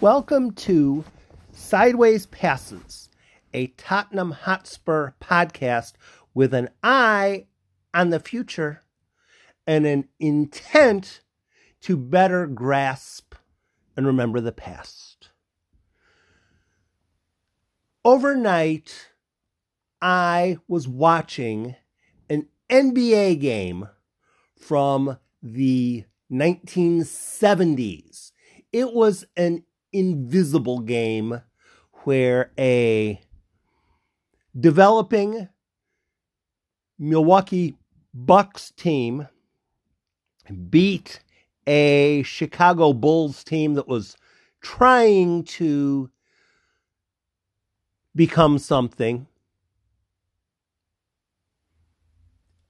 Welcome to Sideways Passes, a Tottenham Hotspur podcast with an eye on the future and an intent to better grasp and remember the past. Overnight, I was watching an NBA game from the 1970s. It was an invisible game where a developing Milwaukee Bucks team beat a Chicago Bulls team that was trying to become something.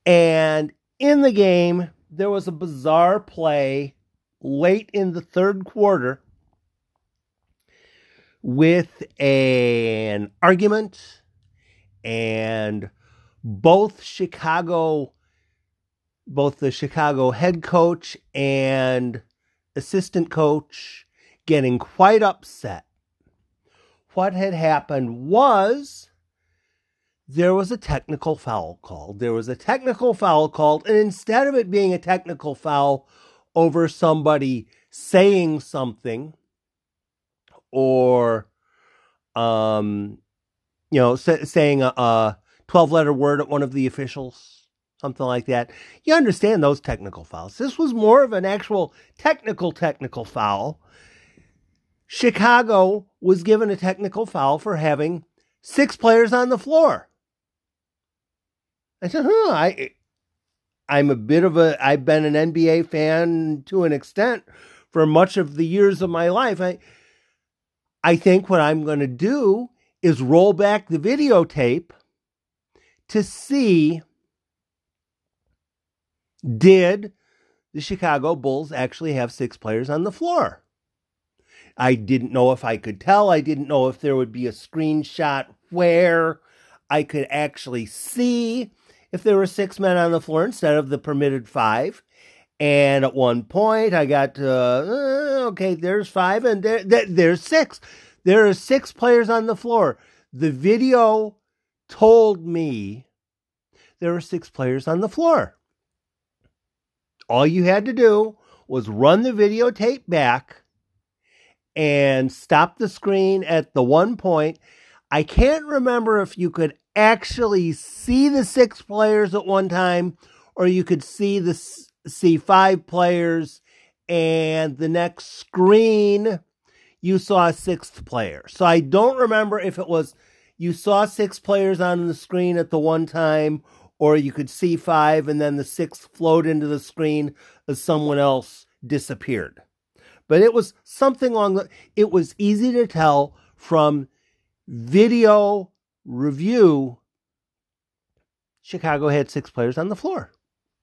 And in the game, there was a bizarre play late in the third quarter with an argument and both Chicago both the Chicago head coach and assistant coach getting quite upset. What had happened was there was a technical foul called. There was a technical foul called, and instead of it being a technical foul over somebody saying something, or um you know say, saying a, a 12 letter word at one of the officials something like that. You understand those technical fouls. This was more of an actual technical technical foul. Chicago was given a technical foul for having six players on the floor. I said huh i i'm a bit of a i've been an nba fan to an extent for much of the years of my life. I I think what I'm going to do is roll back the videotape to see did the Chicago Bulls actually have six players on the floor? I didn't know if I could tell. I didn't know if there would be a screenshot where I could actually see if there were six men on the floor instead of the permitted five. And at one point, I got to, uh, okay, there's five, and there, there, there's six. There are six players on the floor. The video told me there were six players on the floor. All you had to do was run the videotape back and stop the screen at the one point. I can't remember if you could actually see the six players at one time or you could see the see five players and the next screen you saw a sixth player. So I don't remember if it was you saw six players on the screen at the one time or you could see five and then the sixth flowed into the screen as someone else disappeared. But it was something along the it was easy to tell from video review Chicago had six players on the floor.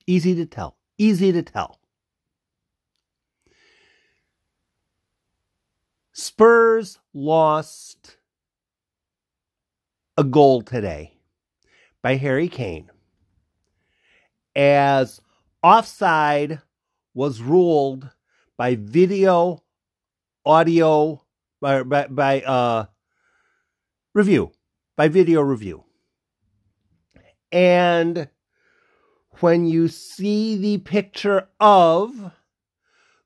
Easy to tell easy to tell. Spurs lost a goal today by Harry Kane as offside was ruled by video audio by by, by uh review by video review and when you see the picture of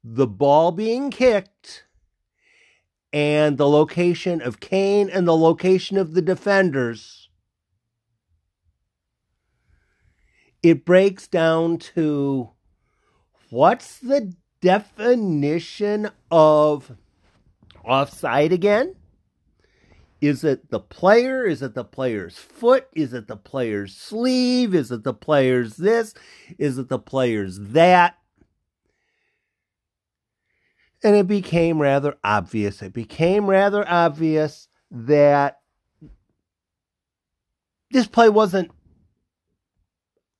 the ball being kicked and the location of Kane and the location of the defenders, it breaks down to what's the definition of offside again? Is it the player? Is it the player's foot? Is it the player's sleeve? Is it the player's this? Is it the player's that? And it became rather obvious. It became rather obvious that this play wasn't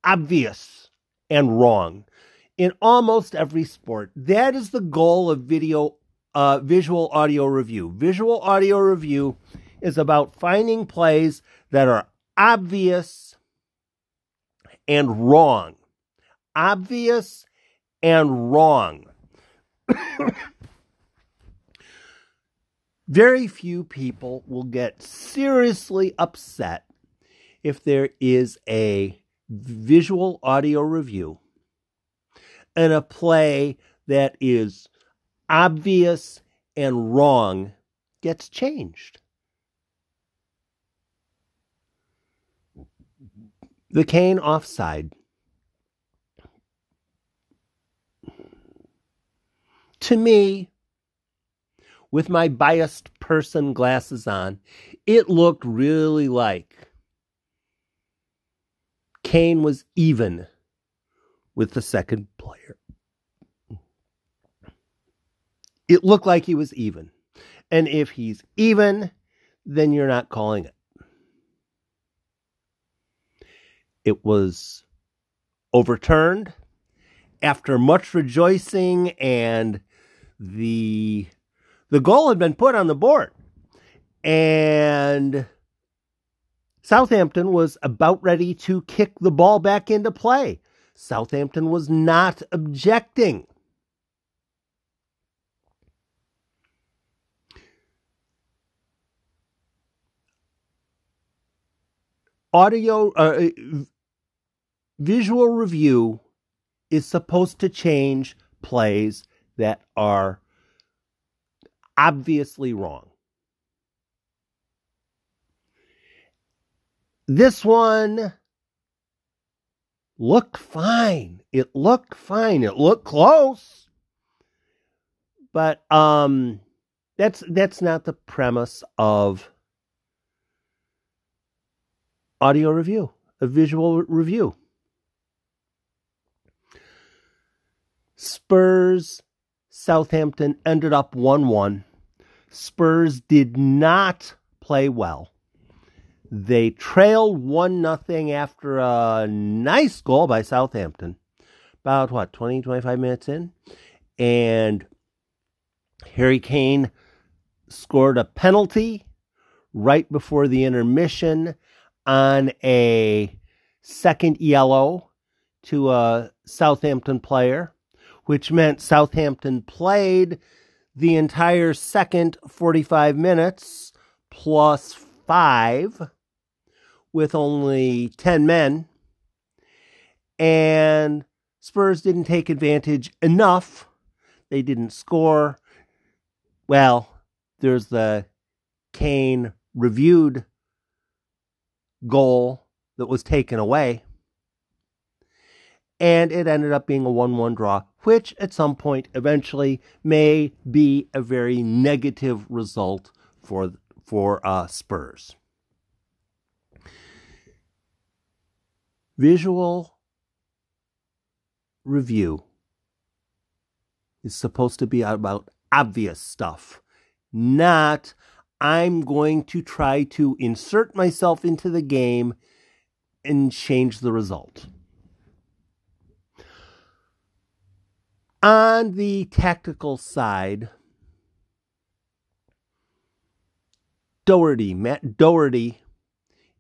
obvious and wrong in almost every sport. That is the goal of video, uh, visual audio review. Visual audio review is about finding plays that are obvious and wrong. Obvious and wrong. Very few people will get seriously upset if there is a visual audio review and a play that is obvious and wrong gets changed. The Kane offside. To me, with my biased person glasses on, it looked really like Kane was even with the second player. It looked like he was even. And if he's even, then you're not calling it. It was overturned after much rejoicing and the the goal had been put on the board. And Southampton was about ready to kick the ball back into play. Southampton was not objecting. Audio, uh, visual review is supposed to change plays that are obviously wrong. This one looked fine. It looked fine. It looked close. But um that's that's not the premise of audio review, a visual review. Spurs Southampton ended up 1 1. Spurs did not play well. They trailed 1 0 after a nice goal by Southampton. About what, 20, 25 minutes in? And Harry Kane scored a penalty right before the intermission on a second yellow to a Southampton player which meant Southampton played the entire second 45 minutes plus five with only 10 men. And Spurs didn't take advantage enough. They didn't score. Well, there's the Kane reviewed goal that was taken away and it ended up being a 1 1 draw, which at some point eventually may be a very negative result for, for uh, Spurs. Visual review is supposed to be about obvious stuff, not I'm going to try to insert myself into the game and change the result. On the tactical side, Doherty, Matt Doherty,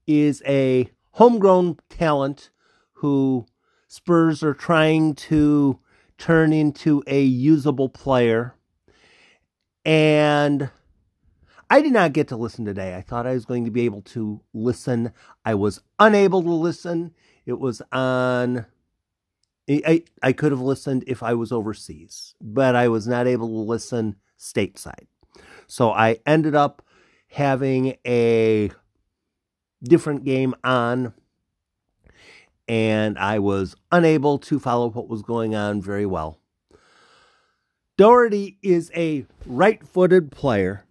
is a homegrown talent who Spurs are trying to turn into a usable player. And I did not get to listen today. I thought I was going to be able to listen. I was unable to listen. It was on I, I could have listened if I was overseas, but I was not able to listen stateside. So I ended up having a different game on, and I was unable to follow what was going on very well. Doherty is a right footed player,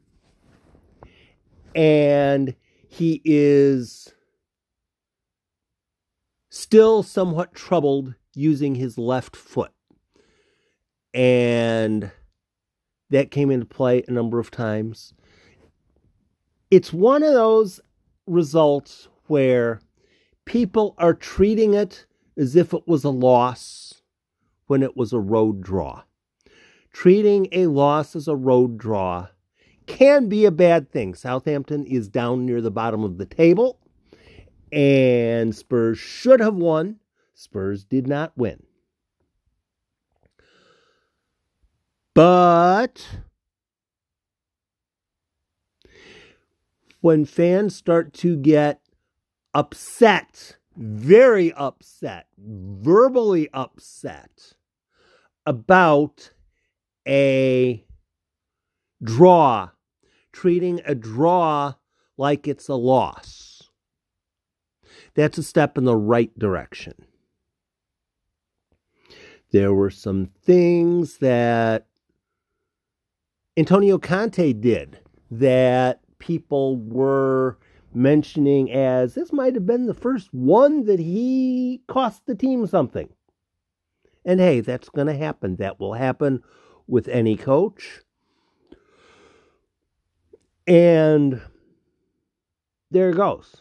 and he is still somewhat troubled using his left foot. And that came into play a number of times. It's one of those results where people are treating it as if it was a loss when it was a road draw. Treating a loss as a road draw can be a bad thing. Southampton is down near the bottom of the table, and Spurs should have won. Spurs did not win. But when fans start to get upset, very upset, verbally upset about a draw, treating a draw like it's a loss. That's a step in the right direction. There were some things that Antonio Conte did that people were mentioning as this might have been the first one that he cost the team something. And hey, that's going to happen. That will happen with any coach. And there it goes.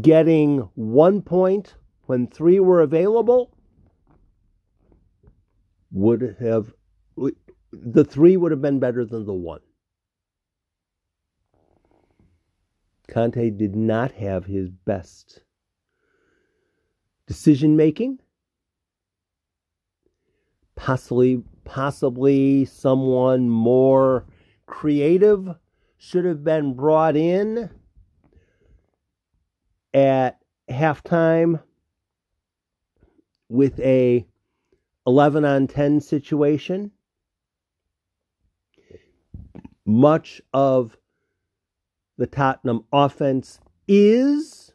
Getting one point when three were available would have the three would have been better than the one. Conte did not have his best decision making. Possibly, possibly someone more creative should have been brought in at halftime with a 11 on 10 situation. Much of the Tottenham offense is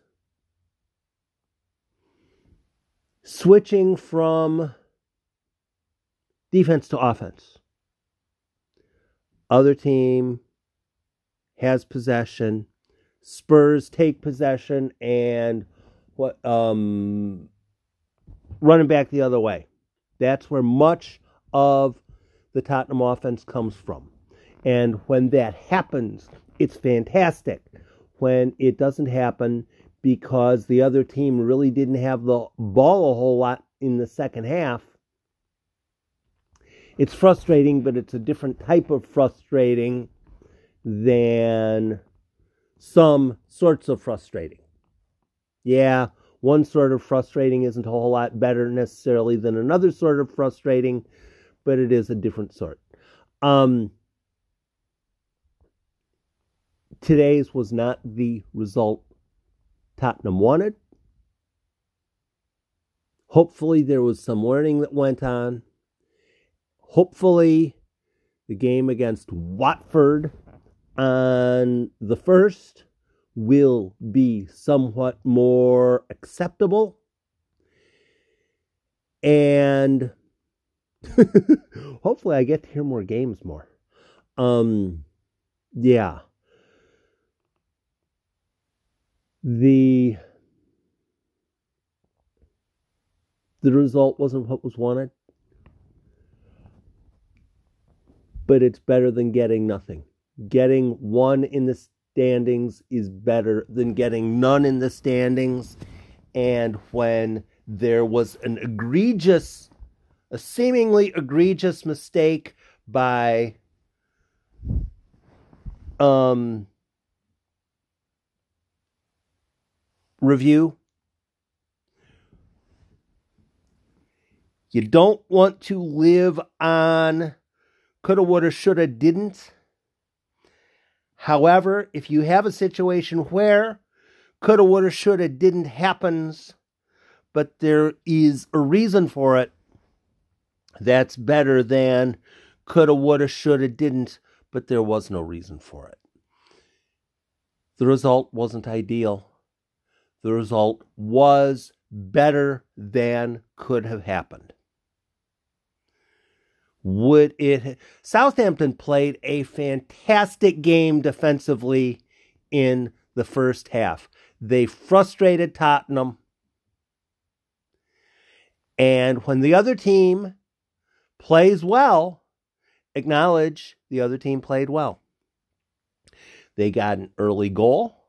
switching from defense to offense. Other team has possession. Spurs take possession and what um running back the other way. That's where much of the Tottenham offense comes from. And when that happens, it's fantastic. When it doesn't happen because the other team really didn't have the ball a whole lot in the second half, it's frustrating, but it's a different type of frustrating than some sorts of frustrating. Yeah, one sort of frustrating isn't a whole lot better necessarily than another sort of frustrating, but it is a different sort. Um, today's was not the result Tottenham wanted. Hopefully, there was some learning that went on. Hopefully, the game against Watford on the first will be somewhat more acceptable. And hopefully I get to hear more games more. Um yeah. The the result wasn't what was wanted. But it's better than getting nothing. Getting one in the standings is better than getting none in the standings. And when there was an egregious, a seemingly egregious mistake by um, review, you don't want to live on coulda, woulda, shoulda, didn't However, if you have a situation where coulda, woulda, shoulda didn't happens, but there is a reason for it, that's better than coulda, woulda, shoulda didn't, but there was no reason for it. The result wasn't ideal. The result was better than could have happened would it Southampton played a fantastic game defensively in the first half. They frustrated Tottenham. And when the other team plays well, acknowledge the other team played well. They got an early goal.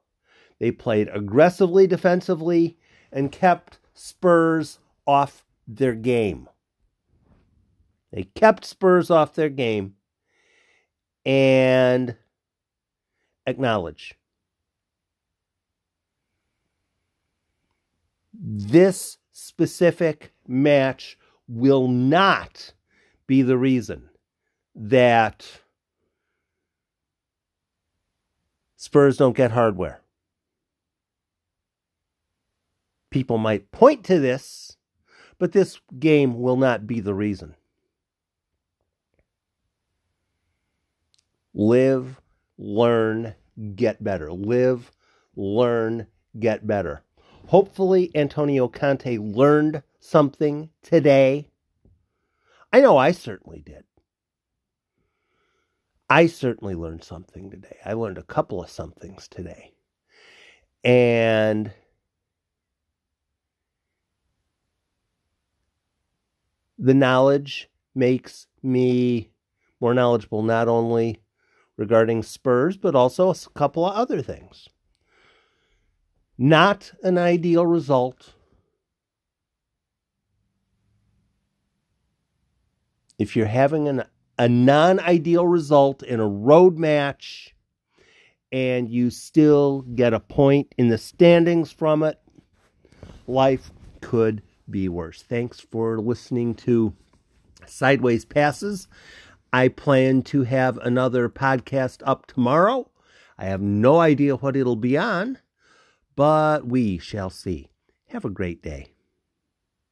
They played aggressively defensively and kept Spurs off their game. They kept Spurs off their game and acknowledge this specific match will not be the reason that Spurs don't get hardware. People might point to this, but this game will not be the reason. Live, learn, get better. Live, learn, get better. Hopefully, Antonio Conte learned something today. I know I certainly did. I certainly learned something today. I learned a couple of somethings today. And the knowledge makes me more knowledgeable not only regarding Spurs, but also a couple of other things. Not an ideal result. If you're having an, a non ideal result in a road match and you still get a point in the standings from it, life could be worse. Thanks for listening to Sideways Passes. I plan to have another podcast up tomorrow. I have no idea what it'll be on, but we shall see. Have a great day.